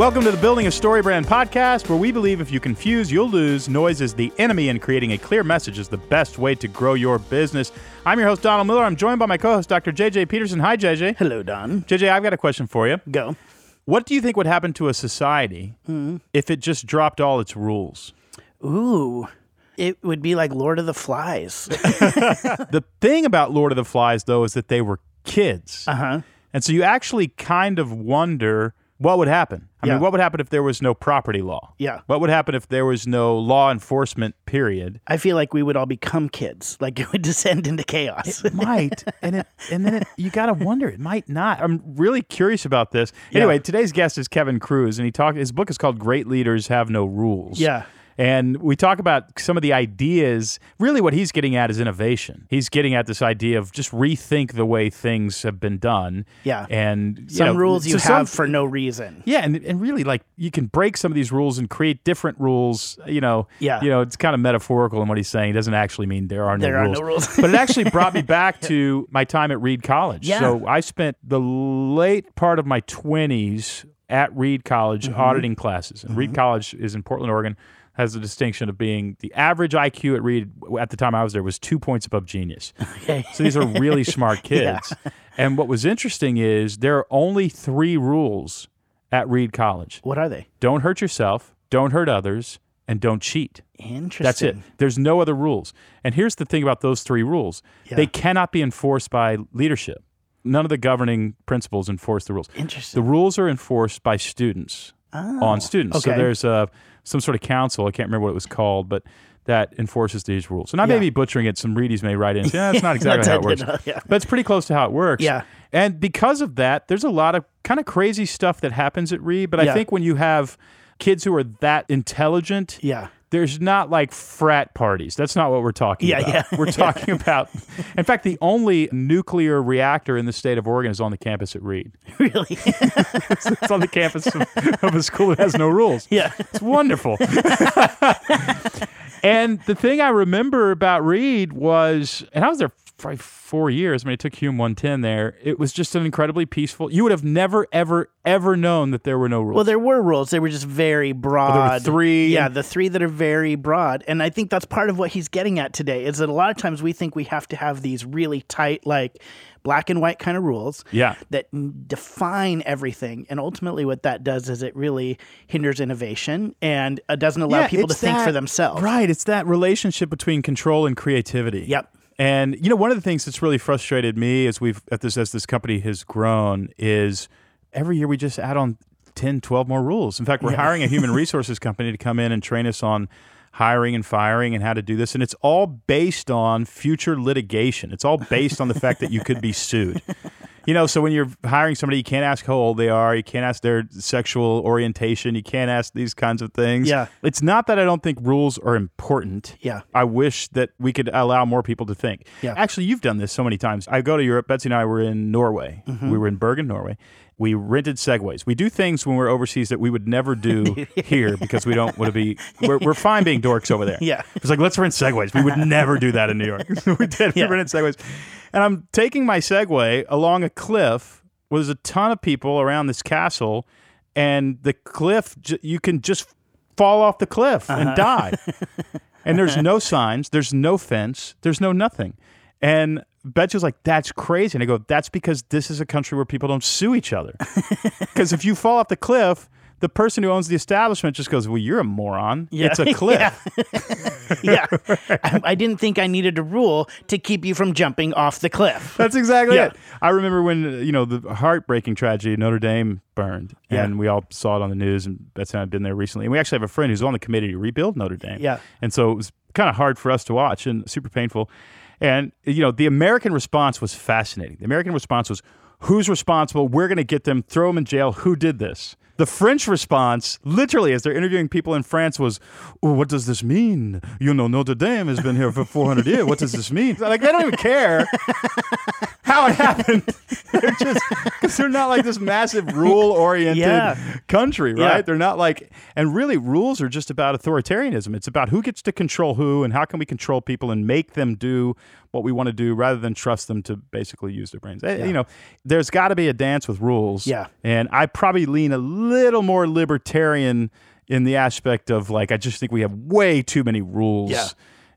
Welcome to the Building a Story Brand podcast, where we believe if you confuse, you'll lose. Noise is the enemy, and creating a clear message is the best way to grow your business. I'm your host, Donald Miller. I'm joined by my co host, Dr. JJ Peterson. Hi, JJ. Hello, Don. JJ, I've got a question for you. Go. What do you think would happen to a society if it just dropped all its rules? Ooh, it would be like Lord of the Flies. The thing about Lord of the Flies, though, is that they were kids. Uh huh. And so you actually kind of wonder what would happen. I Yeah. mean, what would happen if there was no property law? Yeah. What would happen if there was no law enforcement, period? I feel like we would all become kids. Like it would descend into chaos. It might, and it, and then it, you got to wonder. It might not. I'm really curious about this. Anyway, today's guest is Kevin Kruse, and he talked. His book is called "Great Leaders Have No Rules." Yeah. And we talk about some of the ideas. Really, what he's getting at is innovation. He's getting at this idea of just rethink the way things have been done. Yeah. And you Some know, rules you so some- have for no reason. yeah, and, and really, like you can break some of these rules and create different rules. You know, Yeah. You know, it's kind of metaphorical in what he's saying. It doesn't actually mean there are no There are rules. no rules. but it actually brought me back to my time at Reed College. Yeah. So I spent the late part of my twenties at Reed College Mm-hmm. auditing classes. And Reed College is in Portland, Oregon. Has the distinction of being the average IQ at Reed at the time I was there was two points above genius. Okay. So these are really smart kids. And what was interesting is there are only three rules at Reed College What are they? don't hurt yourself, don't hurt others, and don't cheat. Interesting. That's it. There's no other rules. And here's the thing about those three rules Yeah. they cannot be enforced by leadership. None of the governing principles enforce the rules. Interesting. The rules are enforced by students on students. Okay. So Oh, there's uh, some sort of council, I can't remember what it was called, but that enforces these rules. And I may Yeah. be butchering it. Some Reedies may write in. Yeah, that's not exactly how it works. uh, yeah. But it's pretty close to how it works. Yeah. And because of that, there's a lot of kind of crazy stuff that happens at Reed. But I Yeah. think when you have kids who are that intelligent, Yeah. There's not like frat parties. That's not what we're talking Yeah, about. yeah. We're talking about, in fact, the only nuclear reactor in the state of Oregon is on the campus at Reed. Really? It's on the campus of, of a school that has no rules. yeah. It's wonderful. and the thing I remember about Reed was, and I was there for like four years. I mean, I took Hume 110 there. It was just an incredibly peaceful. You would have never, ever, ever known that there were no rules. Well, there were rules. They were just very broad. three. Yeah, the three that are very broad. And I think that's part of what he's getting at today is that a lot of times we think we have to have these really tight, like black and white kind of rules yeah. that define everything. And ultimately, what that does is it really hinders innovation and uh, doesn't allow Yeah, people to it's think for themselves. Right. It's that relationship between control and creativity. Yep. And you know, one of the things that's really frustrated me as we've at this as this company has grown is every year we just add on 10, 12 more rules. In fact, we're hiring a human resources company to come in and train us on hiring and firing and how to do this. And it's all based on future litigation. It's all based on the fact that you could be sued. You know, so when you're hiring somebody, you can't ask how old they are. You can't ask their sexual orientation. You can't ask these kinds of things. Yeah. It's not that I don't think rules are important. Yeah. I wish that we could allow more people to think. Yeah. Actually, you've done this so many times. I go to Europe. Betsy and I were in Norway. Mm-hmm. We were in Bergen, Norway. We rented Segways. We do things when we're overseas that we would never do here because we don't want to be. We're, we're fine being dorks over there. Yeah. It's like let's rent Segways. We would never do that in New York. we did. Yeah. We rented Segways, and I'm taking my Segway along a cliff. Where there's a ton of people around this castle, and the cliff. You can just fall off the cliff Uh-huh. and die. and there's no signs, there's no fence, there's no nothing. And Betsy was like, "That's crazy." And I go, "That's because this is a country where people don't sue each other. Because if you fall off the cliff." The person who owns the establishment just goes, "Well, you're a moron. Yeah. It's a cliff." yeah. I, I didn't think I needed a rule to keep you from jumping off the cliff. That's exactly Yeah. it. I remember when you know the heartbreaking tragedy Notre Dame burned, Yeah. and we all saw it on the news. And Betsy and I have been there recently, and we actually have a friend who's on the committee to rebuild Notre Dame. Yeah. and so it was kind of hard for us to watch and super painful. And you know, the American response was fascinating. The American response was, "Who's responsible? We're going to get them. Throw them in jail. Who did this?" The French response, literally, as they're interviewing people in France, was, oh, "What does this mean? You know, Notre Dame has been here for 400 years. What does this mean?" Like they don't even care how it happened. they're just because they're not like this massive rule-oriented Yeah. country, right? Yeah. They're not like, and really, rules are just about authoritarianism. It's about who gets to control who, and how can we control people and make them do what we want to do, rather than trust them to basically use their brains. Eh, You know, there's got to be a dance with rules. Yeah. and I probably lean a little more libertarian in the aspect of like I just think we have way too many rules. Yeah.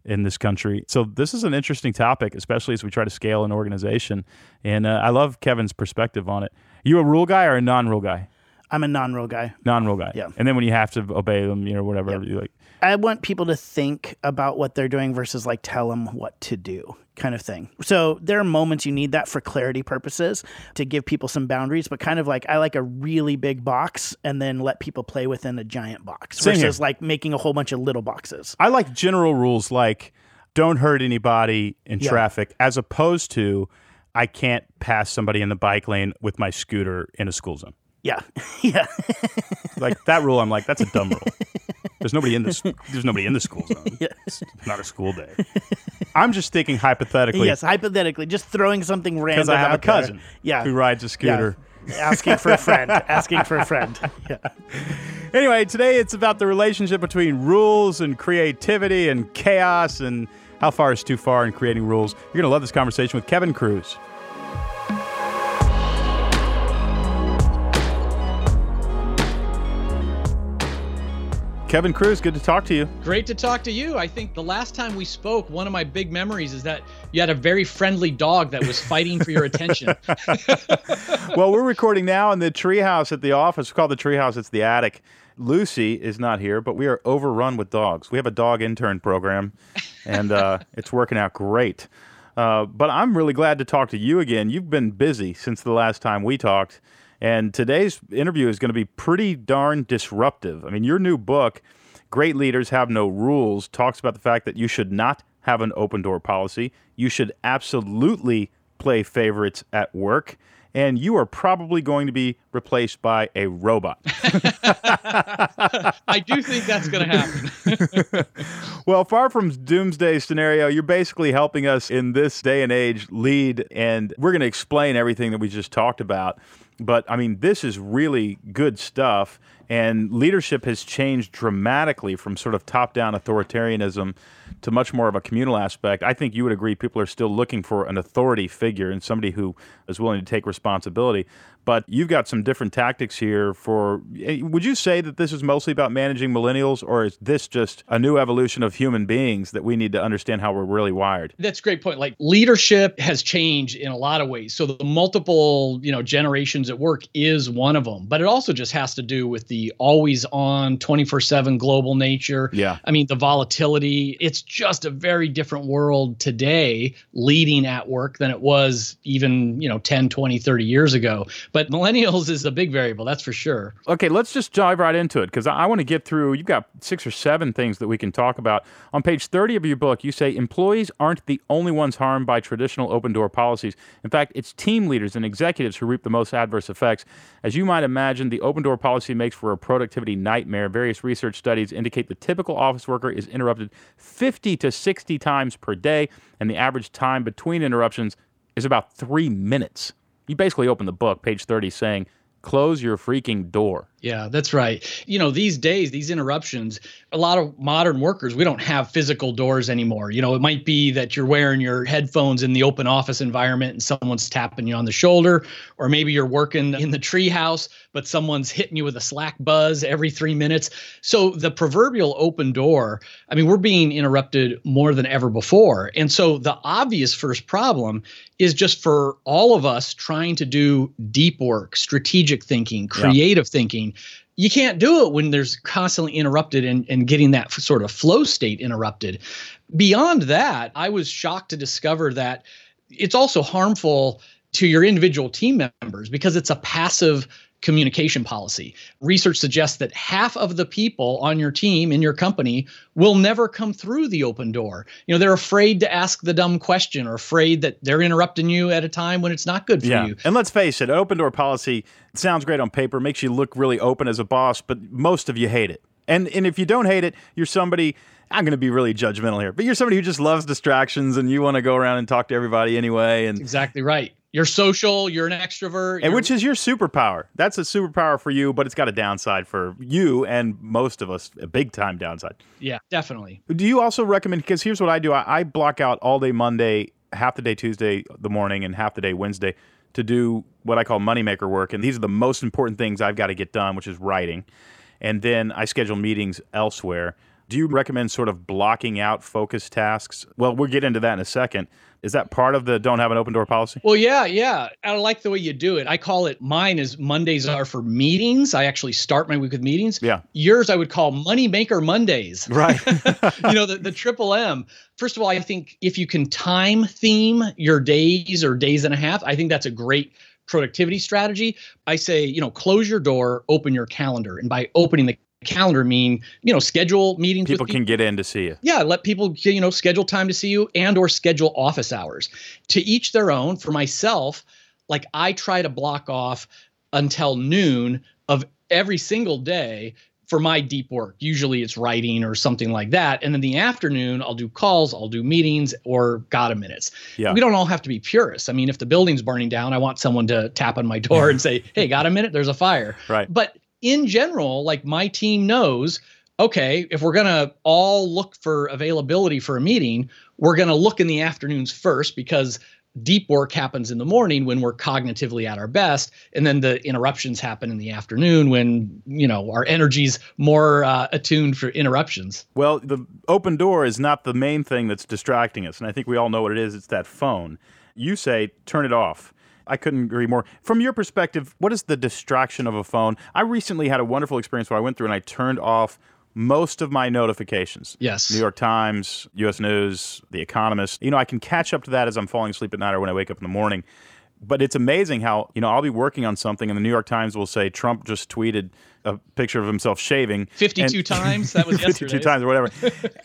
In this country. So, this is an interesting topic, especially as we try to scale an organization. And uh, I love Kevin's perspective on it. You a rule guy or a non rule guy? I'm a non-rule guy. Non-rule guy. Yeah. And then when you have to obey them, you know, whatever, you like. I want people to think about what they're doing versus like tell them what to do kind of thing. So there are moments you need that for clarity purposes to give people some boundaries, but kind of like I like a really big box and then let people play within a giant box Same versus here. like making a whole bunch of little boxes. I like general rules like don't hurt anybody in Yeah. traffic, as opposed to I can't pass somebody in the bike lane with my scooter in a school zone. Yeah. yeah. Like that rule, I'm like, that's a dumb rule. There's nobody in this. There's nobody in the school zone. Yeah. It's not a school day. I'm just thinking hypothetically yes, hypothetically, just throwing something random because I have a out there. cousin Yeah. who rides a Yeah. scooter. asking for a friend, asking for a friend. Yeah. Anyway, today it's about the relationship between rules and creativity and chaos and how far is too far in creating rules. You're going to love this conversation with Kevin Kruse. Kevin Kruse, good to talk to you. Great to talk to you. I think the last time we spoke, one of my big memories is that you had a very friendly dog that was fighting for your attention. well, we're recording now in the treehouse at the office. We call the treehouse, it's the attic. Lucy is not here, but we are overrun with dogs. We have a dog intern program, and uh, it's working out great. Uh, but I'm really glad to talk to you again. You've been busy since the last time we talked, and today's interview is going to be pretty darn disruptive. I mean, your new book, Great Leaders Have No Rules, talks about the fact that you should not have an open door policy. You should absolutely play favorites at work. And you are probably going to be replaced by a robot. I do think that's going to happen. Well, far from doomsday scenario, you're basically helping us in this day and age lead, and we're going to explain everything that we just talked about. But I mean, this is really good stuff, and leadership has changed dramatically from sort of top down authoritarianism to much more of a communal aspect. I think you would agree people are still looking for an authority figure and somebody who is willing to take responsibility. But you've got some different tactics here for. eh, Would you say that this is mostly about managing millennials, or is this just a new evolution of human beings that we need to understand how we're really wired? That's a great point. Like leadership has changed in a lot of ways. So the multiple, you know, generations at work is one of them. But it also just has to do with the always on 24/7 global nature. Yeah. I mean, the volatility, it's just a very different world today leading at work than it was even, you know, 10, 20, 30 years ago. But millennials is a big variable, that's for sure. Okay, let's just dive right into it because I, I want to get through. You've got six or seven things that we can talk about. On page 30 of your book, you say employees aren't the only ones harmed by traditional open door policies. In fact, it's team leaders and executives who reap the most adverse effects. As you might imagine, the open door policy makes for a productivity nightmare. Various research studies indicate the typical office worker is interrupted 50 to 60 times per day, and the average time between interruptions is about three minutes. You basically open the book, page 30, saying, close your freaking door. Yeah, that's right. You know, these days, these interruptions, a lot of modern workers, we don't have physical doors anymore. You know, it might be that you're wearing your headphones in the open office environment and someone's tapping you on the shoulder, or maybe you're working in the treehouse, but someone's hitting you with a slack buzz every three minutes. So the proverbial open door, I mean, we're being interrupted more than ever before. And so the obvious first problem is just for all of us trying to do deep work, strategic thinking, creative thinking you can't do it when there's constantly interrupted and, and getting that sort of flow state interrupted. Beyond that, I was shocked to discover that it's also harmful to your individual team members because it's a passive communication policy. Research suggests that half of the people on your team in your company will never come through the open door. You know, they're afraid to ask the dumb question or afraid that they're interrupting you at a time when it's not good for you. And let's face it, open door policy sounds great on paper, makes you look really open as a boss, but most of you hate it. And and if you don't hate it, you're somebody I'm going to be really judgmental here, but you're somebody who just loves distractions and you want to go around and talk to everybody anyway and Exactly right. You're social, you're an extrovert. and which is your superpower. That's a superpower for you, but it's got a downside for you and most of us, a big time downside. yeah, definitely. Do you also recommend? Because here's what I do: I, I block out all day Monday, half the day Tuesday, the morning, and half the day Wednesday to do what I call moneymaker work. And these are the most important things I've got to get done, which is writing. And then I schedule meetings elsewhere. Do you recommend sort of blocking out focus tasks? Well, we'll get into that in a second. Is that part of the don't have an open door policy? Well, yeah, yeah. I like the way you do it. I call it mine is Mondays are for meetings. I actually start my week with meetings. Yeah. Yours I would call money maker Mondays. Right. you know, the, the triple M. First of all, I think if you can time theme your days or days and a half, I think that's a great productivity strategy. I say, you know, close your door, open your calendar. And by opening the calendar mean you know schedule meetings people can get in to see you. Yeah let people you know schedule time to see you and or schedule office hours. To each their own. For myself like i try to block off until noon of every single day for my deep work. Usually it's writing or something like that. And then the afternoon i'll do calls i'll do meetings or got a minutes yeah. we don't all have to be purists. I mean if the building's burning down i want someone to tap on my door and say hey got a minute there's a fire. Right. But in general, like my team knows, okay, if we're going to all look for availability for a meeting, we're going to look in the afternoons first because deep work happens in the morning when we're cognitively at our best and then the interruptions happen in the afternoon when you know our energy's more uh, attuned for interruptions. Well the open door is not the main thing that's distracting us and i think we all know what it is it's that phone. You say turn it off I couldn't agree more. From your perspective, what is the distraction of a phone? I recently had a wonderful experience where I went through and I turned off most of my notifications. Yes. New York Times, US News, The Economist. You know, I can catch up to that as I'm falling asleep at night or when I wake up in the morning. But it's amazing how, you know, I'll be working on something and the New York Times will say Trump just tweeted a picture of himself shaving. 52 and, times? That was 52 times or whatever.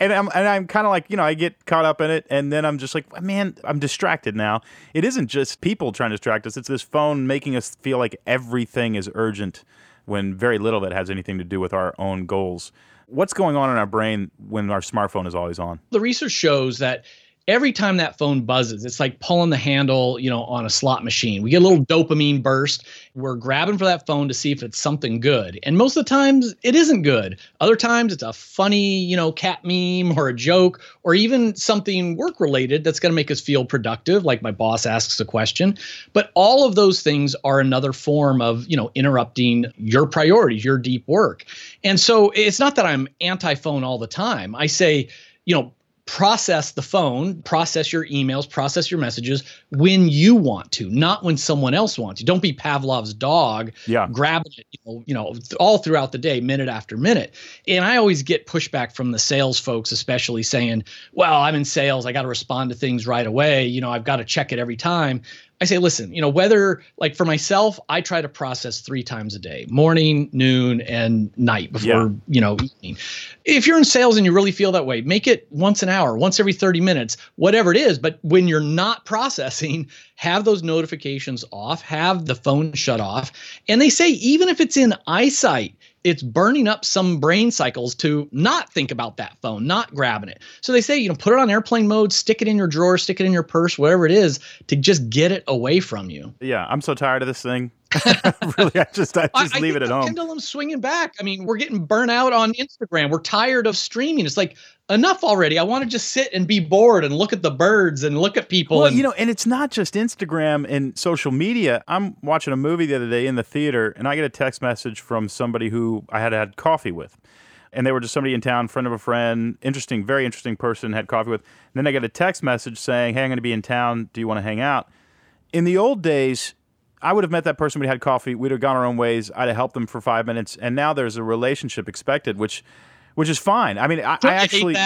And i'm and i'm kind of like you know i get caught up in it and then i'm just like man i'm distracted now. It isn't just people trying to distract us. It's this phone making us feel like everything is urgent when very little of it has anything to do with our own goals. What's going on in our brain when our smartphone is always on? The research shows that every time that phone buzzes, it's like pulling the handle, you know, on a slot machine. We get a little dopamine burst. We're grabbing for that phone to see if it's something good. And most of the times it isn't good. Other times it's a funny, you know, cat meme or a joke or even something work related that's going to make us feel productive, like my boss asks a question. But all of those things are another form of, you know, interrupting your priorities, your deep work. And so it's not that I'm anti phone all the time. I say, you know, process the phone, process your emails, process your messages when you want to, not when someone else wants you. Don't be Pavlov's dog, yeah. grabbing it, you know, you know, all throughout the day, minute after minute. And I always get pushback from the sales folks, especially saying, "Well, I'm in sales, I got to respond to things right away. You know, I've got to check it every time." I say, listen, you know, whether like for myself, I try to process three times a day morning, noon, and night before, yeah. you know, evening. If you're in sales and you really feel that way, make it once an hour, once every 30 minutes, whatever it is. But when you're not processing, have those notifications off, have the phone shut off. And they say, even if it's in eyesight, it's burning up some brain cycles to not think about that phone, not grabbing it. So they say, you know, put it on airplane mode, stick it in your drawer, stick it in your purse, whatever it is, to just get it away from you. Yeah, I'm so tired of this thing. really, I just I just I, leave I it at home. Pendulum swinging back. I mean, we're getting burnt out on Instagram. We're tired of streaming. It's like enough already. I want to just sit and be bored and look at the birds and look at people. Well, and, you know, and it's not just Instagram and social media. I'm watching a movie the other day in the theater, and I get a text message from somebody who I had had coffee with. And they were just somebody in town, friend of a friend, interesting, very interesting person, had coffee with. And then I get a text message saying, Hey, I'm going to be in town. Do you want to hang out? In the old days, I would have met that person. We'd had coffee. We'd have gone our own ways. I'd have helped them for five minutes, and now there's a relationship expected, which, which is fine. I mean, I, I actually,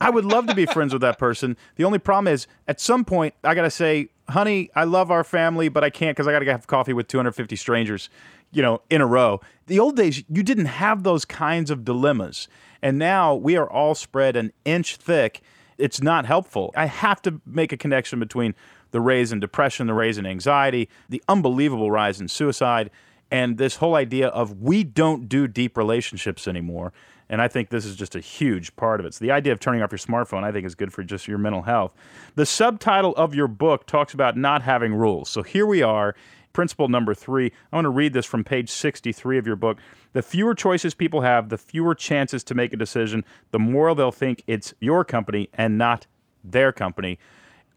I would love to be friends with that person. The only problem is, at some point, I gotta say, honey, I love our family, but I can't because I gotta have coffee with 250 strangers, you know, in a row. The old days, you didn't have those kinds of dilemmas, and now we are all spread an inch thick. It's not helpful. I have to make a connection between the rise in depression, the rise in anxiety, the unbelievable rise in suicide, and this whole idea of we don't do deep relationships anymore. And I think this is just a huge part of it. So the idea of turning off your smartphone, I think, is good for just your mental health. The subtitle of your book talks about not having rules. So here we are, principle number three. I want to read this from page 63 of your book. The fewer choices people have, the fewer chances to make a decision, the more they'll think it's your company and not their company.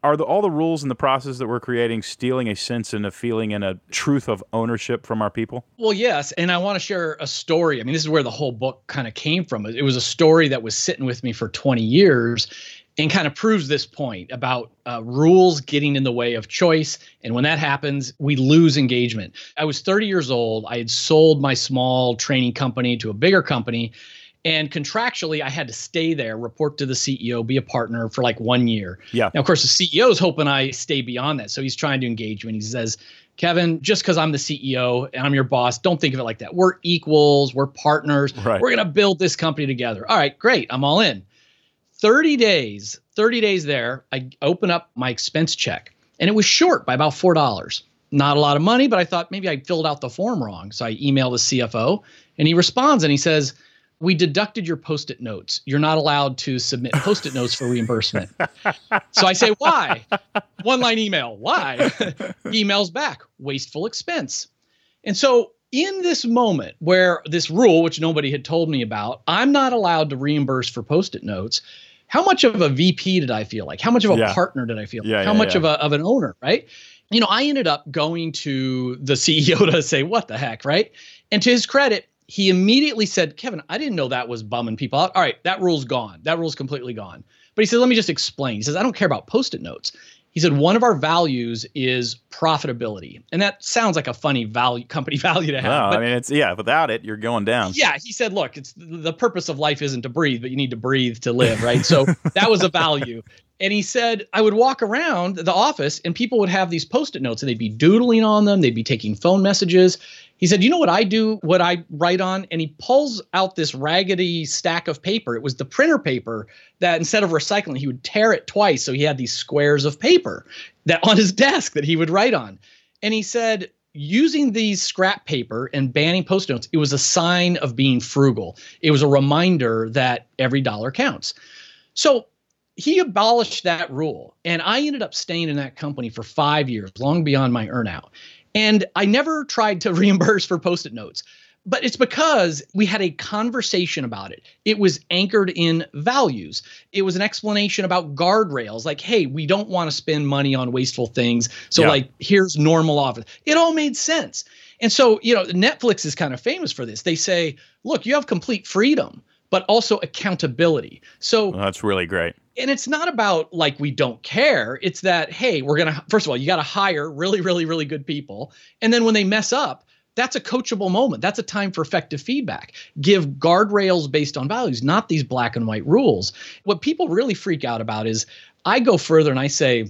Are the, all the rules and the process that we're creating stealing a sense and a feeling and a truth of ownership from our people? Well, yes. And I want to share a story. I mean, this is where the whole book kind of came from. It was a story that was sitting with me for 20 years and kind of proves this point about uh, rules getting in the way of choice. And when that happens, we lose engagement. I was 30 years old. I had sold my small training company to a bigger company. And contractually, I had to stay there, report to the CEO, be a partner for like one year. Yeah. Now, of course, the CEO is hoping I stay beyond that. So he's trying to engage me. And he says, Kevin, just because I'm the CEO and I'm your boss, don't think of it like that. We're equals, we're partners. Right. We're going to build this company together. All right, great. I'm all in. 30 days, 30 days there, I open up my expense check and it was short by about $4. Not a lot of money, but I thought maybe I filled out the form wrong. So I email the CFO and he responds and he says, we deducted your post-it notes. You're not allowed to submit post-it notes for reimbursement. so I say, why? One line email. Why? Emails back. Wasteful expense. And so in this moment where this rule, which nobody had told me about, I'm not allowed to reimburse for post-it notes. How much of a VP did I feel like? How much of a Yeah. partner did I feel? Yeah, How yeah, much of a of an owner, right? You know, I ended up going to the CEO to say, "What the heck," right? And to his credit, he immediately said, "Kevin, I didn't know that was bumming people out. All right, that rule's gone. That rule's completely gone." But he said, "Let me just explain." He says, "I don't care about post-it notes." He said, "One of our values is profitability." And that sounds like a funny value company value to have. No, but I mean it's yeah. Without it, you're going down. yeah, he said, look, it's the purpose of life isn't to breathe, but you need to breathe to live, right? So that was a value. And he said, I would walk around the office and people would have these post it notes and they'd be doodling on them, they'd be taking phone messages. He said, You know what I do, what I write on? And he pulls out this raggedy stack of paper. It was the printer paper that instead of recycling, he would tear it twice. So he had these squares of paper that on his desk that he would write on. And he said, using these scrap paper and banning post notes, it was a sign of being frugal. It was a reminder that every dollar counts. So he abolished that rule. And I ended up staying in that company for five years, long beyond my earnout. And I never tried to reimburse for post it notes. But it's because we had a conversation about it. It was anchored in values. It was an explanation about guardrails, like, hey, we don't want to spend money on wasteful things. So, Yeah. like, here's normal office. It all made sense. And so, you know, Netflix is kind of famous for this. They say, look, you have complete freedom, but also accountability. So, Well, that's really great. and it's not about like we don't care. It's that, hey, we're going to, first of all, you got to hire really, really, really good people. And then when they mess up, that's a coachable moment. That's a time for effective feedback. Give guardrails based on values, not these black and white rules. What people really freak out about is I go further and I say,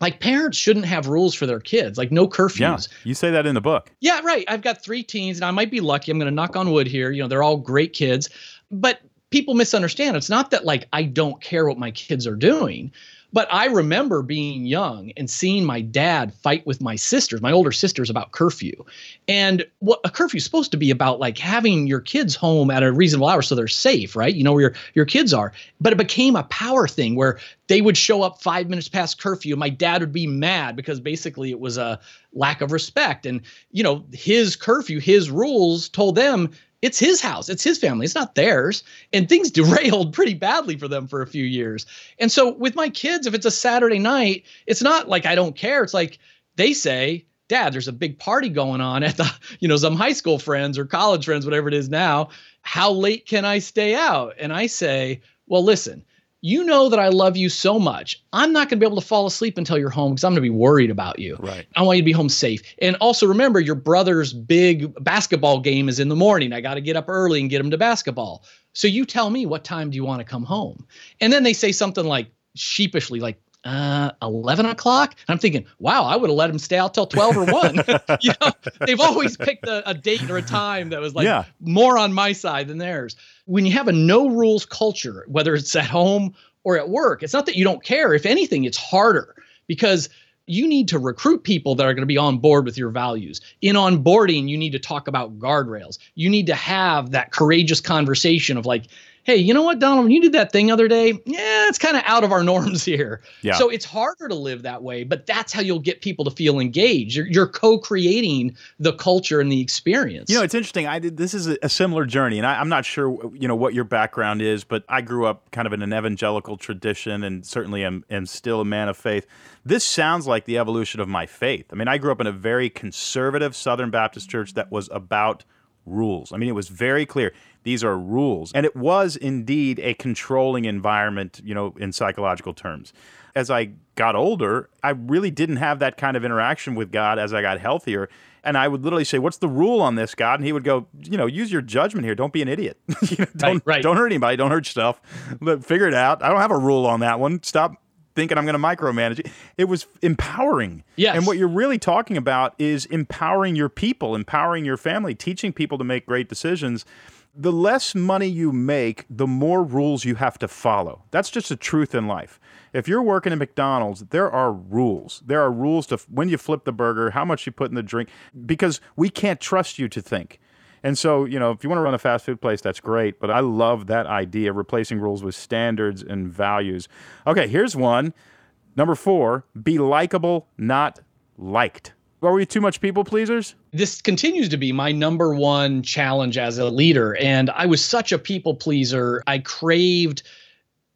like parents shouldn't have rules for their kids, like no curfews. Yeah, you say that in the book. Yeah, right. I've got three teens, and I might be lucky. I'm going to knock on wood here. You know, they're all great kids, but people misunderstand. It's not that like I don't care what my kids are doing, but I remember being young and seeing my dad fight with my sisters, my older sisters, about curfew. And what a curfew is supposed to be about, like having your kids home at a reasonable hour so they're safe, right? You know where your, your kids are. But it became a power thing where they would show up five minutes past curfew. My dad would be mad because basically it was a lack of respect. And, you know, his curfew, his rules told them it's his house, it's his family, it's not theirs. And things derailed pretty badly for them for a few years. And so with my kids, if it's a Saturday night, it's not like I don't care. It's like they say, Dad, there's a big party going on at the, you know, some high school friends or college friends, whatever it is now. How late can I stay out? And I say, Well, listen, you know that I love you so much. I'm not going to be able to fall asleep until you're home because I'm going to be worried about you. Right. I want you to be home safe. And also remember, your brother's big basketball game is in the morning. I got to get up early and get him to basketball. So you tell me what time do you want to come home? And then they say something like sheepishly, like, uh, 11 o'clock. And I'm thinking, wow, I would have let him stay out till 12 or 1. you know, they've always picked a, a date or a time that was like Yeah. more on my side than theirs. When you have a no rules culture, whether it's at home or at work, it's not that you don't care. If anything, it's harder because you need to recruit people that are going to be on board with your values. In onboarding, you need to talk about guardrails. You need to have that courageous conversation of like, hey, you know what, Donald, when you did that thing the other day, yeah, it's kind of out of our norms here. Yeah. So it's harder to live that way, but that's how you'll get people to feel engaged. You're, you're co-creating the culture and the experience. You know, it's interesting. I did this is a, a similar journey, and I, I'm not sure you know what your background is, but I grew up kind of in an evangelical tradition, and certainly am, am still a man of faith. This sounds like the evolution of my faith. I mean, I grew up in a very conservative Southern Baptist church that was about rules. I mean, it was very clear these are rules. And it was indeed a controlling environment, you know, in psychological terms. As I got older, I really didn't have that kind of interaction with God as I got healthier. And I would literally say, "What's the rule on this, God?" And He would go, "You know, use your judgment here. Don't be an idiot. you know, don't right, right. don't hurt anybody. Don't hurt yourself. Figure it out. I don't have a rule on that one. Stop thinking I'm going to micromanage it. It was empowering. Yes. And what you're really talking about is empowering your people, empowering your family, teaching people to make great decisions. The less money you make, the more rules you have to follow. That's just a truth in life. If you're working at McDonald's, there are rules. There are rules to when you flip the burger, how much you put in the drink, because we can't trust you to think. And so, you know, if you want to run a fast food place, that's great. But I love that idea replacing rules with standards and values. Okay, here's one. Number four, be likable, not liked. Are we too much people pleasers? This continues to be my number one challenge as a leader. And I was such a people pleaser. I craved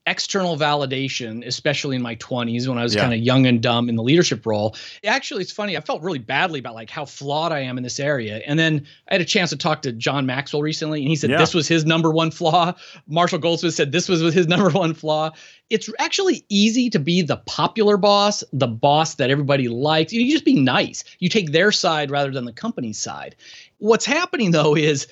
external validation, especially in my 20s when I was Yeah. kind of young and dumb in the leadership role. Actually, it's funny. I felt really badly about like how flawed I am in this area. And then I had a chance to talk to John Maxwell recently, and he said Yeah. this was his number one flaw. Marshall Goldsmith said this was his number one flaw. It's actually easy to be the popular boss, the boss that everybody likes. You, you just be nice. You take their side rather than the company's side. What's happening though is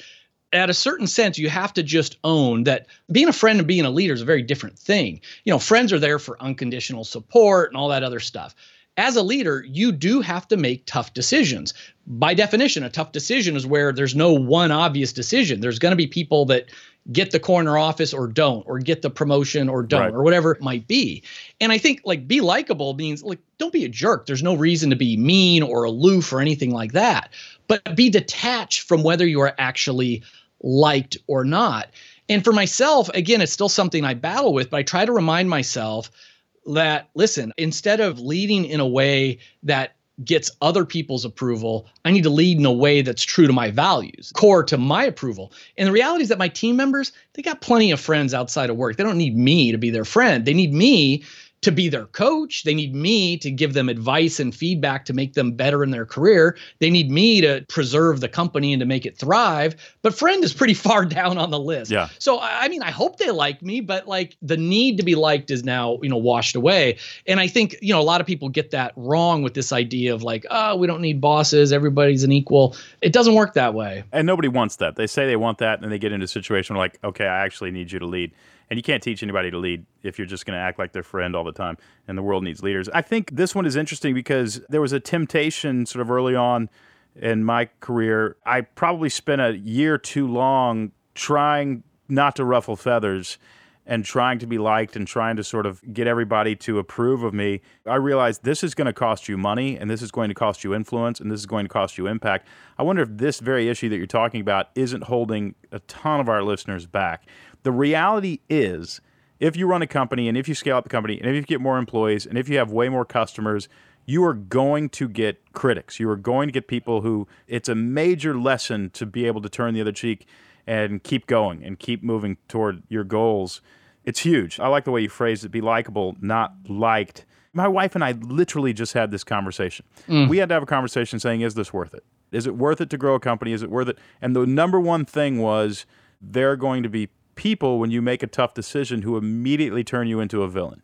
at a certain sense, you have to just own that being a friend and being a leader is a very different thing. You know, friends are there for unconditional support and all that other stuff. As a leader, you do have to make tough decisions. By definition, a tough decision is where there's no one obvious decision. There's going to be people that get the corner office or don't, or get the promotion or don't, Right. or whatever it might be. And I think like be likable means like don't be a jerk. There's no reason to be mean or aloof or anything like that. But be detached from whether you are actually liked or not. And for myself, again, it's still something I battle with, but I try to remind myself that listen, instead of leading in a way that gets other people's approval, I need to lead in a way that's true to my values, core to my approval. And the reality is that my team members, they got plenty of friends outside of work. They don't need me to be their friend. They need me to be their coach. They need me to give them advice and feedback to make them better in their career. They need me to preserve the company and to make it thrive. But friend is pretty far down on the list. Yeah. So I mean, I hope they like me, but like the need to be liked is now, you know, washed away. And I think, you know, a lot of people get that wrong with this idea of like, oh, we don't need bosses, everybody's an equal. It doesn't work that way. And nobody wants that. They say they want that, and they get into a situation where, like, okay, I actually need you to lead. And you can't teach anybody to lead if you're just going to act like their friend all the time. And the world needs leaders. I think this one is interesting because there was a temptation sort of early on in my career. I probably spent a year too long trying not to ruffle feathers and trying to be liked and trying to sort of get everybody to approve of me, I realized this is going to cost you money and this is going to cost you influence and this is going to cost you impact. I wonder if this very issue that you're talking about isn't holding a ton of our listeners back. The reality is, if you run a company and if you scale up the company and if you get more employees and if you have way more customers, you are going to get critics. You are going to get people who it's a major lesson to be able to turn the other cheek and keep going and keep moving toward your goals. It's huge. I like the way you phrased it be likable, not liked. My wife and I literally just had this conversation. Mm. We had to have a conversation saying, is this worth it? Is it worth it to grow a company? Is it worth it? And the number one thing was there are going to be people when you make a tough decision who immediately turn you into a villain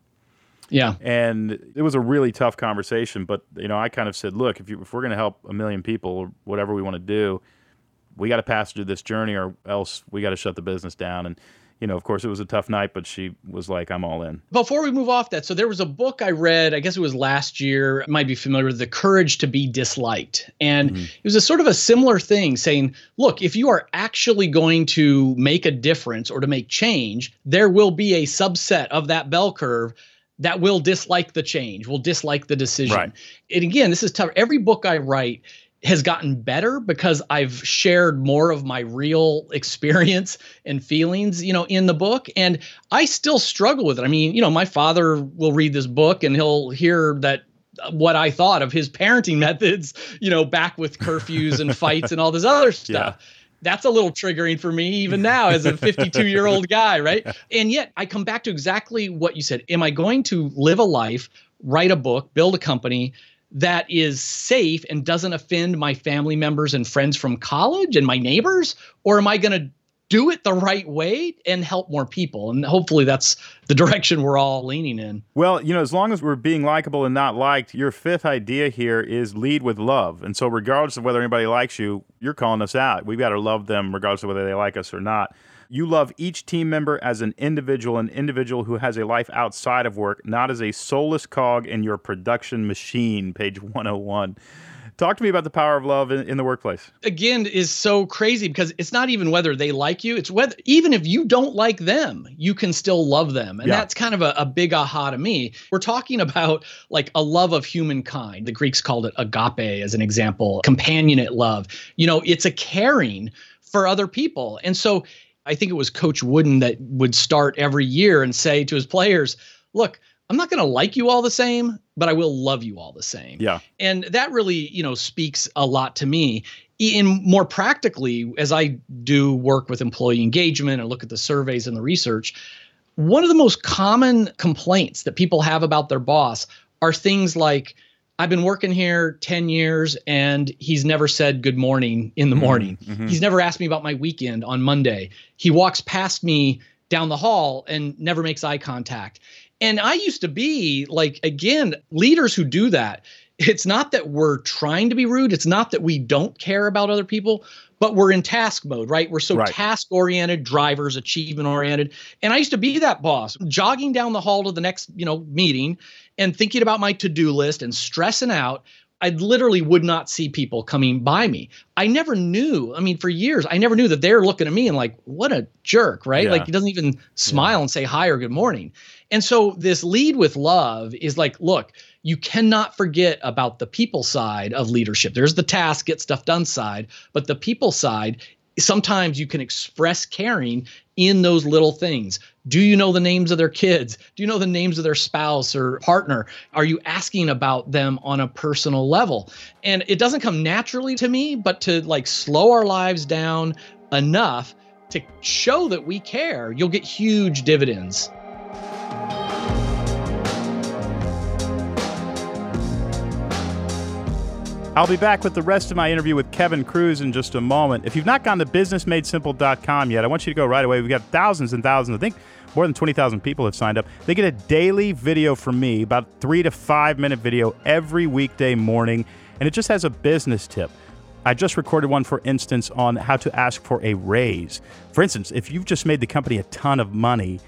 Yeah. and it was a really tough conversation but you know i kind of said look if, you, if we're going to help a million people or whatever we want to do we got to pass through this journey or else we got to shut the business down and you know of course it was a tough night but she was like i'm all in Before we move off that, so there was a book I read, I guess it was last year, might be familiar with The Courage to Be Disliked. And mm-hmm. it was a sort of a similar thing saying, look, if you are actually going to make a difference or to make change, there will be a subset of that bell curve that will dislike the change, will dislike the decision. Right. And again, this is tough. Every book I write, has gotten better because I've shared more of my real experience and feelings, you know, in the book. And I still struggle with it. I mean, you know, my father will read this book and he'll hear that uh, what I thought of his parenting methods, you know, back with curfews and fights and all this other stuff. Yeah. That's a little triggering for me even now as a 52 year old guy, right? And yet I come back to exactly what you said. Am I going to live a life, write a book, build a company that is safe and doesn't offend my family members and friends from college and my neighbors? Or am I going to do it the right way and help more people. And hopefully that's the direction we're all leaning in. Well, you know, as long as we're being likable and not liked, your fifth idea here is lead with love. And so, regardless of whether anybody likes you, you're calling us out. We've got to love them regardless of whether they like us or not. You love each team member as an individual, an individual who has a life outside of work, not as a soulless cog in your production machine, page 101. Talk to me about the power of love in, in, the workplace. Again, is so crazy because it's not even whether they like you. It's whether even if you don't like them, you can still love them. And yeah. that's kind of a, a big aha to me. We're talking about like a love of humankind. The Greeks called it agape as an example, companionate love. You know, it's a caring for other people. And so I think it was Coach Wooden that would start every year and say to his players, look, I'm not going to like you all the same, but I will love you all the same. Yeah. And that really, you know, speaks a lot to me. In more practically, as I do work with employee engagement and look at the surveys and the research, one of the most common complaints that people have about their boss are things like, I've been working here 10 years and he's never said good morning in the mm-hmm. morning. Mm-hmm. He's never asked me about my weekend on Monday. He walks past me down the hall and never makes eye contact. And I used to be like, again, leaders who do that. It's not that we're trying to be rude. It's not that we don't care about other people, but we're in task mode, right? We're so right. task oriented, drivers, achievement oriented. And I used to be that boss, jogging down the hall to the next, you know, meeting and thinking about my to-do list and stressing out. I literally would not see people coming by me. I never knew. I mean, for years, I never knew that they're looking at me and like, what a jerk, right? Yeah. Like he doesn't even smile yeah. and say hi or good morning. And so this lead with love is like, look, you cannot forget about the people side of leadership. There's the task, get stuff done side, but the people side, sometimes you can express caring in those little things. Do you know the names of their kids? Do you know the names of their spouse or partner? Are you asking about them on a personal level? And it doesn't come naturally to me, but to like slow our lives down enough to show that we care, you'll get huge dividends. I'll be back with the rest of my interview with Kevin Kruse in just a moment. If you've not gone to businessmadesimple.com yet, I want you to go right away. We've got thousands and thousands, I think more than 20,000 people have signed up. They get a daily video from me, about three to five minute video every weekday morning, and it just has a business tip. I just recorded one, for instance, on how to ask for a raise. For instance, if you've just made the company a ton of money,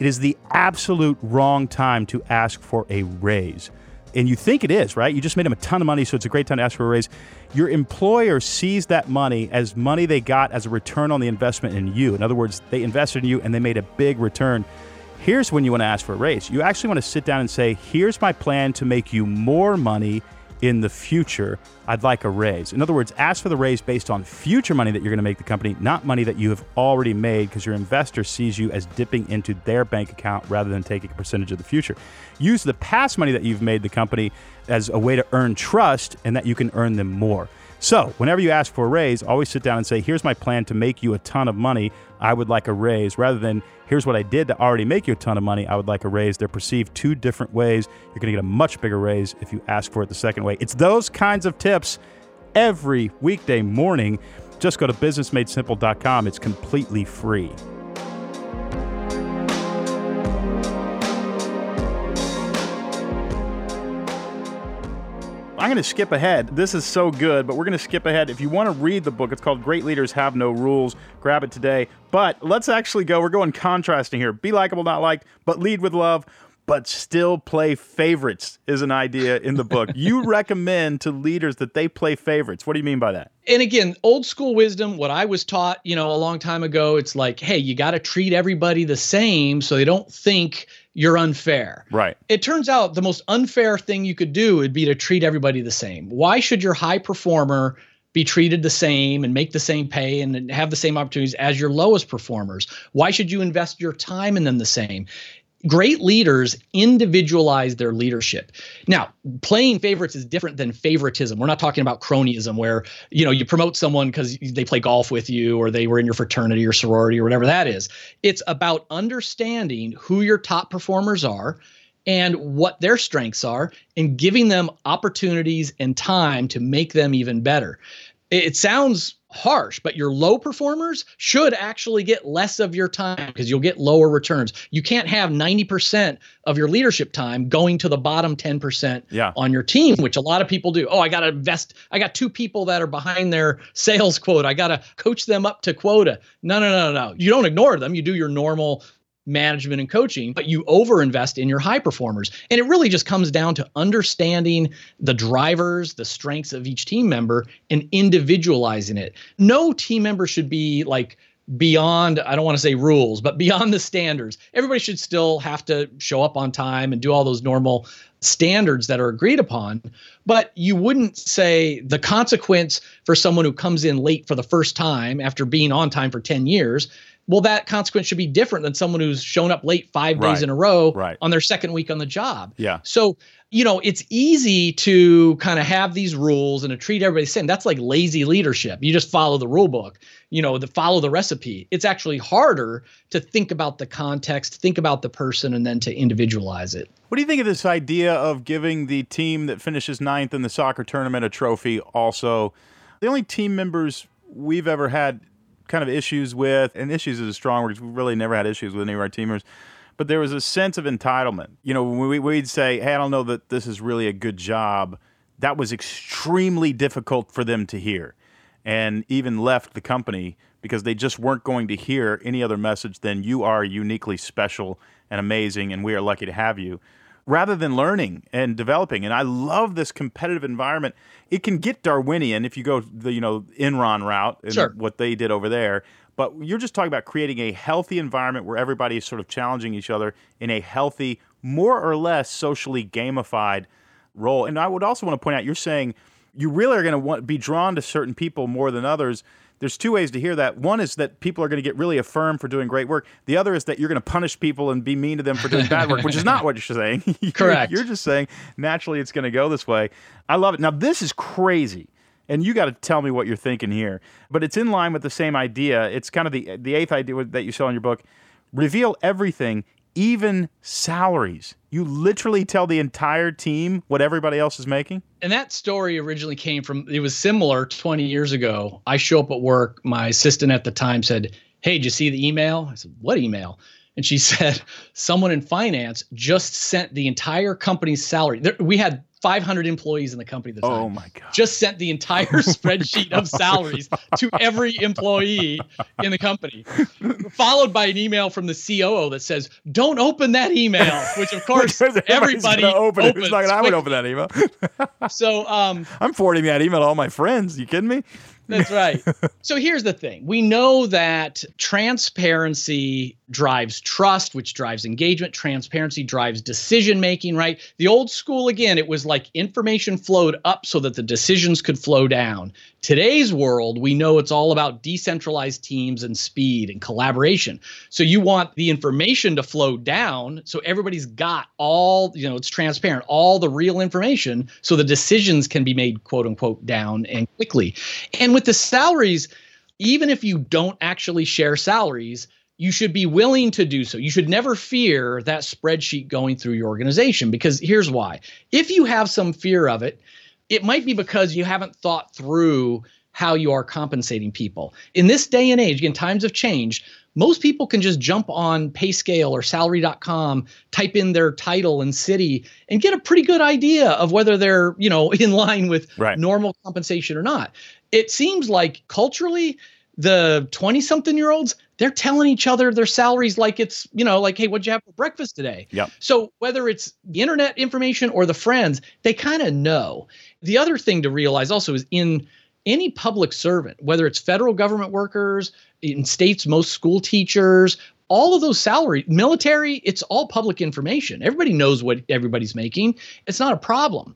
it is the absolute wrong time to ask for a raise and you think it is, right? You just made them a ton of money, so it's a great time to ask for a raise. Your employer sees that money as money they got as a return on the investment in you. In other words, they invested in you and they made a big return. Here's when you want to ask for a raise. You actually want to sit down and say, Here's my plan to make you more money in the future, I'd like a raise. In other words, ask for the raise based on future money that you're going to make the company, not money that you have already made because your investor sees you as dipping into their bank account rather than taking a percentage of the future. Use the past money that you've made the company as a way to earn trust and that you can earn them more. So, whenever you ask for a raise, always sit down and say, Here's my plan to make you a ton of money. I would like a raise, rather than, Here's what I did to already make you a ton of money. I would like a raise. They're perceived two different ways. You're going to get a much bigger raise if you ask for it the second way. It's those kinds of tips every weekday morning. Just go to businessmadesimple.com. It's completely free. I'm going to skip ahead. This is so good, but we're going to skip ahead. If you want to read the book, it's called Great Leaders Have No Rules. Grab it today. But let's actually go. We're going contrasting here. Be likable, not liked, but lead with love, but still play favorites is an idea in the book. you recommend to leaders that they play favorites. What do you mean by that? And again, old school wisdom, what I was taught, you know, a long time ago, it's like, hey, you got to treat everybody the same so they don't think you're unfair. Right. It turns out the most unfair thing you could do would be to treat everybody the same. Why should your high performer be treated the same and make the same pay and have the same opportunities as your lowest performers? Why should you invest your time in them the same? Great leaders individualize their leadership. Now, playing favorites is different than favoritism. We're not talking about cronyism where, you know, you promote someone because they play golf with you or they were in your fraternity or sorority or whatever that is. It's about understanding who your top performers are and what their strengths are and giving them opportunities and time to make them even better. It sounds harsh, but your low performers should actually get less of your time because you'll get lower returns. You can't have 90% of your leadership time going to the bottom 10% yeah. on your team, which a lot of people do. Oh, I got to invest. I got two people that are behind their sales quota. I got to coach them up to quota. No, no, no, no. You don't ignore them. You do your normal management and coaching, but you overinvest in your high performers. And it really just comes down to understanding the drivers, the strengths of each team member, and individualizing it. No team member should be like beyond, I don't want to say rules, but beyond the standards. Everybody should still have to show up on time and do all those normal standards that are agreed upon. But you wouldn't say the consequence for someone who comes in late for the first time after being on time for 10 years well, that consequence should be different than someone who's shown up late five Right. days in a row Right. on their second week on the job. Yeah. So, you know, it's easy to kind of have these rules and to treat everybody the same. That's like lazy leadership. You just follow the rule book, you know, the follow the recipe. It's actually harder to think about the context, think about the person, and then to individualize it. What do you think of this idea of giving the team that finishes ninth in the soccer tournament a trophy also? The only team members we've ever had kind of issues with, and issues is a strong word, we really never had issues with any of our teamers, but there was a sense of entitlement. You know, we, we'd say, hey, I don't know that this is really a good job, that was extremely difficult for them to hear and even left the company because they just weren't going to hear any other message than you are uniquely special and amazing and we are lucky to have you rather than learning and developing and i love this competitive environment it can get darwinian if you go the you know enron route and Sure. what they did over there but you're just talking about creating a healthy environment where everybody is sort of challenging each other in a healthy more or less socially gamified role. And I would also want to point out you're saying you really are going to want be drawn to certain people more than others. There's two ways to hear that. One is that people are going to get really affirmed for doing great work. The other is that you're going to punish people and be mean to them for doing bad work, which is not what you're saying. You're- Correct. You're just saying naturally it's going to go this way. I love it. Now this is crazy. And you got to tell me what you're thinking here. But it's in line with the same idea. It's kind of the the eighth idea that you sell in your book. Reveal everything, even salaries. You literally tell the entire team what everybody else is making. and that story originally came from it was similar 20 years ago i show up at work my assistant at the time said hey did you see the email i said what email and she said someone in finance just sent the entire company's salary there, we had 500 employees in the company at the time Oh my god. just sent the entire spreadsheet of salaries to every employee in the company, followed by an email from the COO that says, "Don't open that email." Which, of course, everybody open it. Opens not I would open that email. So, um, I'm forwarding that email to all my friends. You kidding me? That's right. so here's the thing we know that transparency drives trust, which drives engagement. Transparency drives decision making, right? The old school, again, it was like information flowed up so that the decisions could flow down. Today's world, we know it's all about decentralized teams and speed and collaboration. So you want the information to flow down so everybody's got all, you know, it's transparent, all the real information so the decisions can be made, quote unquote, down and quickly. And with the salaries, even if you don't actually share salaries, you should be willing to do so. You should never fear that spreadsheet going through your organization because here's why. If you have some fear of it, it might be because you haven't thought through how you are compensating people. In this day and age, again, times have changed. Most people can just jump on Payscale or salary.com, type in their title and city, and get a pretty good idea of whether they're, you know, in line with Right. normal compensation or not. It seems like culturally, the 20 something year olds, they're telling each other their salaries like it's, you know, like, hey, what'd you have for breakfast today? Yep. So whether it's the internet information or the friends, they kind of know. The other thing to realize also is in any public servant, whether it's federal government workers, in states, most school teachers, all of those salary, military, it's all public information. Everybody knows what everybody's making. It's not a problem.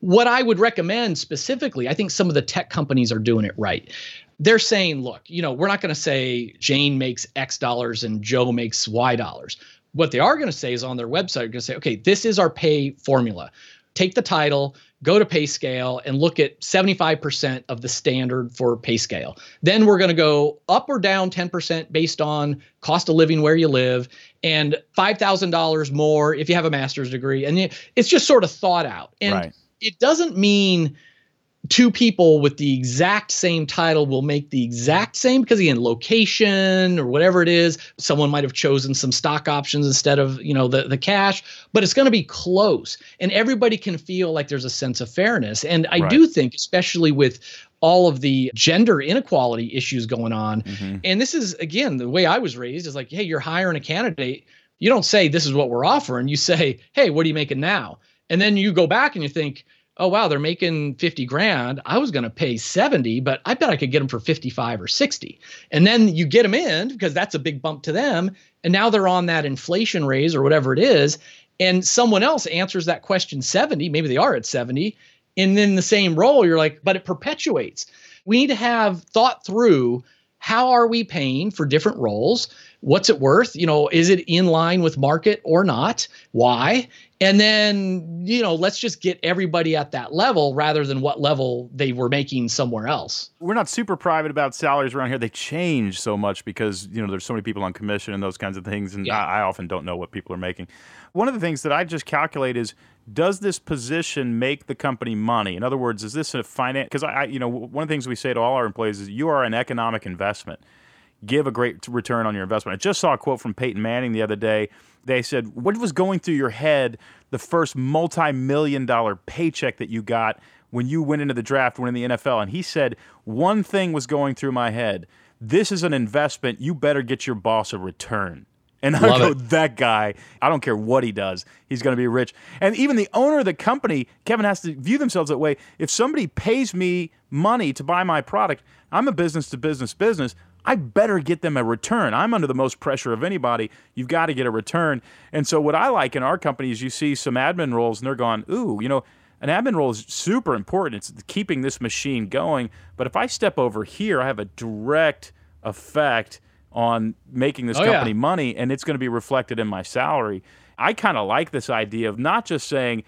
What I would recommend specifically, I think some of the tech companies are doing it right. They're saying, look, you know, we're not going to say Jane makes X dollars and Joe makes Y dollars. What they are going to say is on their website, they're going to say, okay, this is our pay formula. Take the title, go to pay scale and look at 75% of the standard for pay scale. Then we're going to go up or down 10% based on cost of living where you live and $5,000 more if you have a master's degree. And it's just sort of thought out. And right it doesn't mean two people with the exact same title will make the exact same because again location or whatever it is someone might have chosen some stock options instead of you know the, the cash but it's going to be close. And everybody can feel like there's a sense of fairness. And i right. do think especially with all of the gender inequality issues going on mm-hmm. and this is again the way i was raised is like hey you're hiring a candidate. You don't say this is what we're offering. You say hey what are you making now? And then you go back and you think, oh wow, they're making 50 grand. I was going to pay 70, but I bet I could get them for 55 or 60. And then you get them in because that's a big bump to them. And now they're on that inflation raise or whatever it is. And someone else answers that question 70, maybe they are at 70. And then the same role, you're like, but it perpetuates. We need to have thought through how are we paying for different roles? What's it worth? You know, is it in line with market or not? Why? And then, you know, let's just get everybody at that level rather than what level they were making somewhere else. We're not super private about salaries around here. They change so much because, you know, there's so many people on commission and those kinds of things. And yeah. I, I often don't know what people are making. One of the things that I just calculate is does this position make the company money? In other words, is this a finance? Because I, I, you know, one of the things we say to all our employees is you are an economic investment. Give a great return on your investment. I just saw a quote from Peyton Manning the other day they said, What was going through your head the first multi million dollar paycheck that you got when you went into the draft, went in the NFL? And he said, One thing was going through my head. This is an investment. You better get your boss a return. And I go, it. that guy, I don't care what he does, he's going to be rich. And even the owner of the company, Kevin, has to view themselves that way. If somebody pays me money to buy my product, I'm a business to business business. I better get them a return. I'm under the most pressure of anybody. You've got to get a return. And so, what I like in our company is you see some admin roles and they're going, ooh, you know, an admin role is super important. It's keeping this machine going. But if I step over here, I have a direct effect on making this oh, company yeah. money and it's going to be reflected in my salary. I kind of like this idea of not just saying,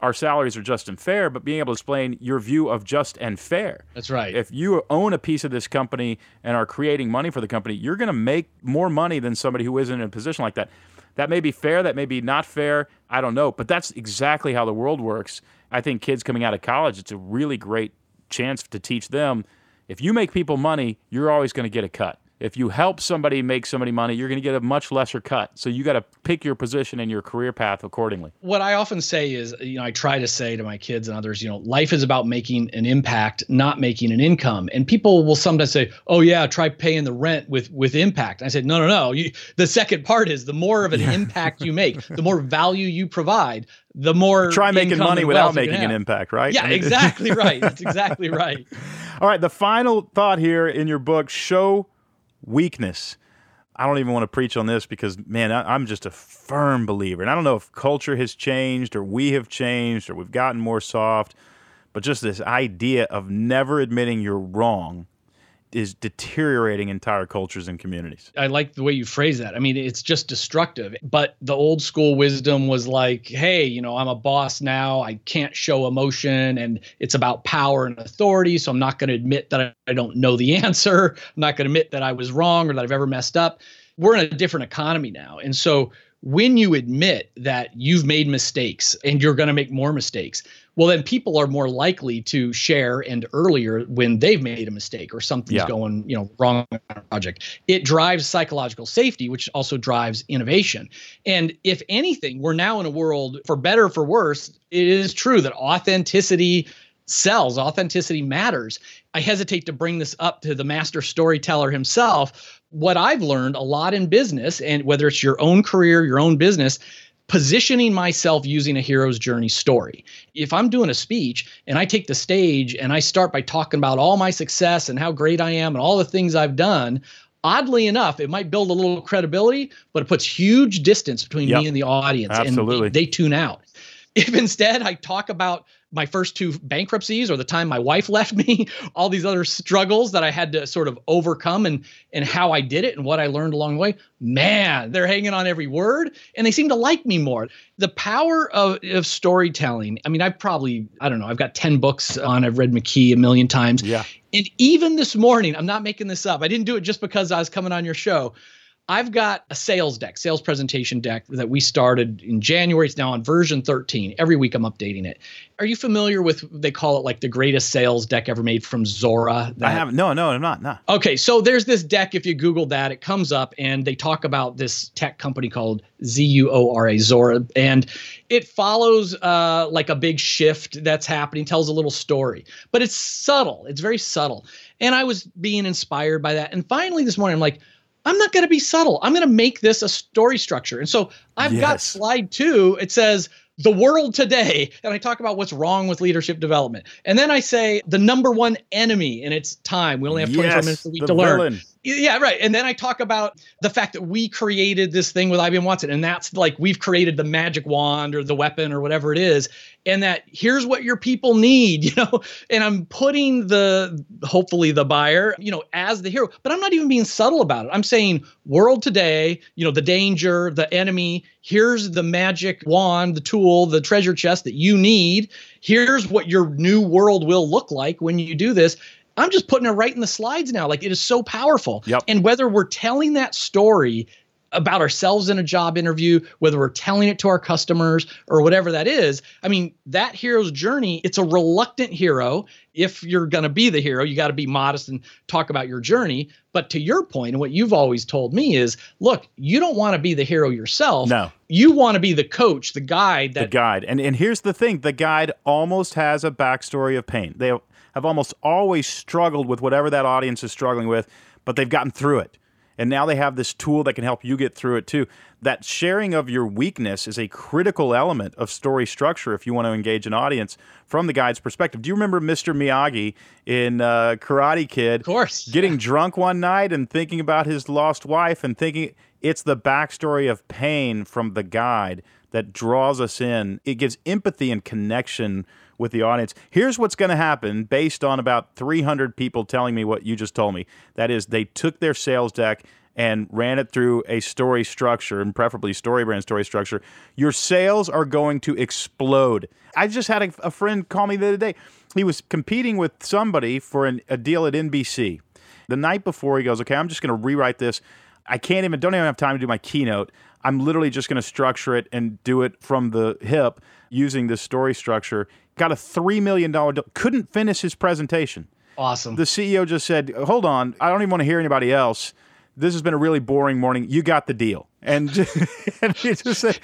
our salaries are just and fair, but being able to explain your view of just and fair. That's right. If you own a piece of this company and are creating money for the company, you're going to make more money than somebody who isn't in a position like that. That may be fair, that may be not fair, I don't know, but that's exactly how the world works. I think kids coming out of college, it's a really great chance to teach them if you make people money, you're always going to get a cut if you help somebody make somebody money, you're going to get a much lesser cut. So you got to pick your position and your career path accordingly. What I often say is, you know, I try to say to my kids and others, you know, life is about making an impact, not making an income. And people will sometimes say, "Oh yeah, try paying the rent with with impact." I said, "No, no, no. You, the second part is the more of an yeah. impact you make, the more value you provide, the more try making money without making an impact, right? Yeah, I mean, exactly right. That's exactly right. All right, the final thought here in your book, show weakness. I don't even want to preach on this because, man, I, am just a firm believer. And I don't know if culture has changed or we have changed or we've gotten more soft, but just this idea of never admitting you're wrong is deteriorating entire cultures and communities. I like the way you phrase that. I mean, it's just destructive. But the old school wisdom was like, hey, you know, I'm a boss now. I can't show emotion and it's about power and authority. So I'm not going to admit that I don't know the answer. I'm not going to admit that I was wrong or that I've ever messed up. We're in a different economy now. And so when you admit that you've made mistakes and you're going to make more mistakes, well, then people are more likely to share and earlier when they've made a mistake or something's yeah. going, you know, wrong on a project. It drives psychological safety, which also drives innovation. And if anything, we're now in a world, for better or for worse, it is true that authenticity sells, authenticity matters. I hesitate to bring this up to the master storyteller himself, what I've learned a lot in business, and whether it's your own career, your own business, positioning myself using a hero's journey story. If I'm doing a speech and I take the stage and I start by talking about all my success and how great I am and all the things I've done, oddly enough, it might build a little credibility, but it puts huge distance between yep. me and the audience. Absolutely. And they, they tune out. If instead I talk about my first two bankruptcies or the time my wife left me, all these other struggles that I had to sort of overcome and and how I did it and what I learned along the way. Man, they're hanging on every word and they seem to like me more. The power of, of storytelling. I mean, I've probably, I don't know, I've got 10 books on, I've read McKee a million times. Yeah. And even this morning, I'm not making this up. I didn't do it just because I was coming on your show. I've got a sales deck, sales presentation deck that we started in January. It's now on version 13. Every week I'm updating it. Are you familiar with they call it like the greatest sales deck ever made from Zuora? That, I haven't. No, no, I'm not. No. Okay, so there's this deck. If you Google that, it comes up, and they talk about this tech company called Z U O R A Zuora, and it follows uh, like a big shift that's happening, tells a little story, but it's subtle. It's very subtle, and I was being inspired by that. And finally, this morning, I'm like I'm not going to be subtle. I'm going to make this a story structure. And so I've yes. got slide two. It says the world today, and I talk about what's wrong with leadership development. And then I say the number one enemy in its time. We only have 24 yes, minutes a week to learn. Yeah, right. And then I talk about the fact that we created this thing with IBM Watson, and that's like we've created the magic wand or the weapon or whatever it is, and that here's what your people need, you know. And I'm putting the hopefully the buyer, you know, as the hero, but I'm not even being subtle about it. I'm saying world today, you know, the danger, the enemy. Here's the magic wand, the tool, the treasure chest that you need. Here's what your new world will look like when you do this. I'm just putting it right in the slides now. Like it is so powerful. Yep. And whether we're telling that story about ourselves in a job interview, whether we're telling it to our customers or whatever that is. I mean, that hero's journey, it's a reluctant hero. If you're going to be the hero, you got to be modest and talk about your journey. But to your point, and what you've always told me is look, you don't want to be the hero yourself. No. You want to be the coach, the guide. That- the guide. And, and here's the thing the guide almost has a backstory of pain. They have almost always struggled with whatever that audience is struggling with, but they've gotten through it. And now they have this tool that can help you get through it too. That sharing of your weakness is a critical element of story structure if you want to engage an audience from the guide's perspective. Do you remember Mr. Miyagi in uh, Karate Kid? Of course. Getting drunk one night and thinking about his lost wife and thinking it's the backstory of pain from the guide that draws us in. It gives empathy and connection with the audience. Here's what's going to happen based on about 300 people telling me what you just told me. That is, they took their sales deck and ran it through a story structure and preferably story brand story structure, your sales are going to explode. I just had a, a friend call me the other day. He was competing with somebody for an, a deal at NBC. The night before, he goes, Okay, I'm just going to rewrite this. I can't even, don't even have time to do my keynote. I'm literally just going to structure it and do it from the hip using this story structure got a $3 million deal, couldn't finish his presentation. Awesome. The CEO just said, Hold on, I don't even want to hear anybody else. This has been a really boring morning. You got the deal. And, and he just said,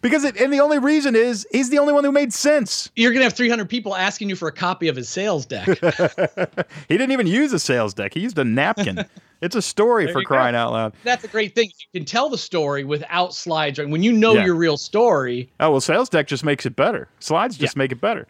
because it, and the only reason is he's the only one who made sense. You're going to have 300 people asking you for a copy of his sales deck. he didn't even use a sales deck, he used a napkin. It's a story for crying go. out loud. That's a great thing. You can tell the story without slides. When you know yeah. your real story. Oh well, sales deck just makes it better. Slides just yeah. make it better.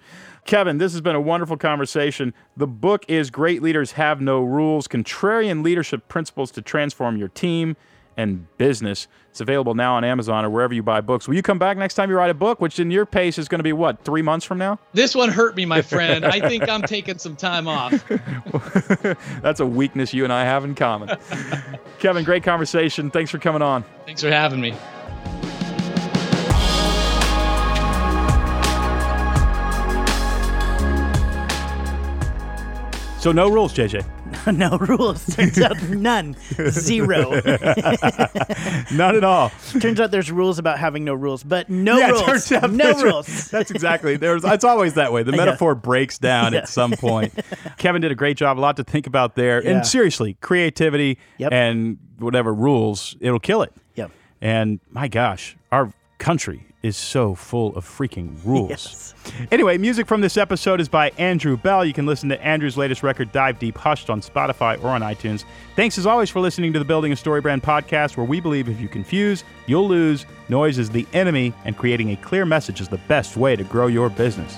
Kevin, this has been a wonderful conversation. The book is Great Leaders Have No Rules Contrarian Leadership Principles to Transform Your Team and Business. It's available now on Amazon or wherever you buy books. Will you come back next time you write a book, which in your pace is going to be what, three months from now? This one hurt me, my friend. I think I'm taking some time off. That's a weakness you and I have in common. Kevin, great conversation. Thanks for coming on. Thanks for having me. So no rules, JJ. no rules. Turns out none. Zero. Not at all. Turns out there's rules about having no rules, but no yeah, rules. Turns out no rules. That's exactly. There's. It's always that way. The metaphor yeah. breaks down yeah. at some point. Kevin did a great job. A lot to think about there. And seriously, creativity yep. and whatever rules, it'll kill it. Yep. And my gosh, our country is so full of freaking rules. Yes. Anyway, music from this episode is by Andrew Bell. You can listen to Andrew's latest record, Dive Deep Hushed, on Spotify or on iTunes. Thanks as always for listening to the Building a Story Brand podcast, where we believe if you confuse, you'll lose. Noise is the enemy, and creating a clear message is the best way to grow your business.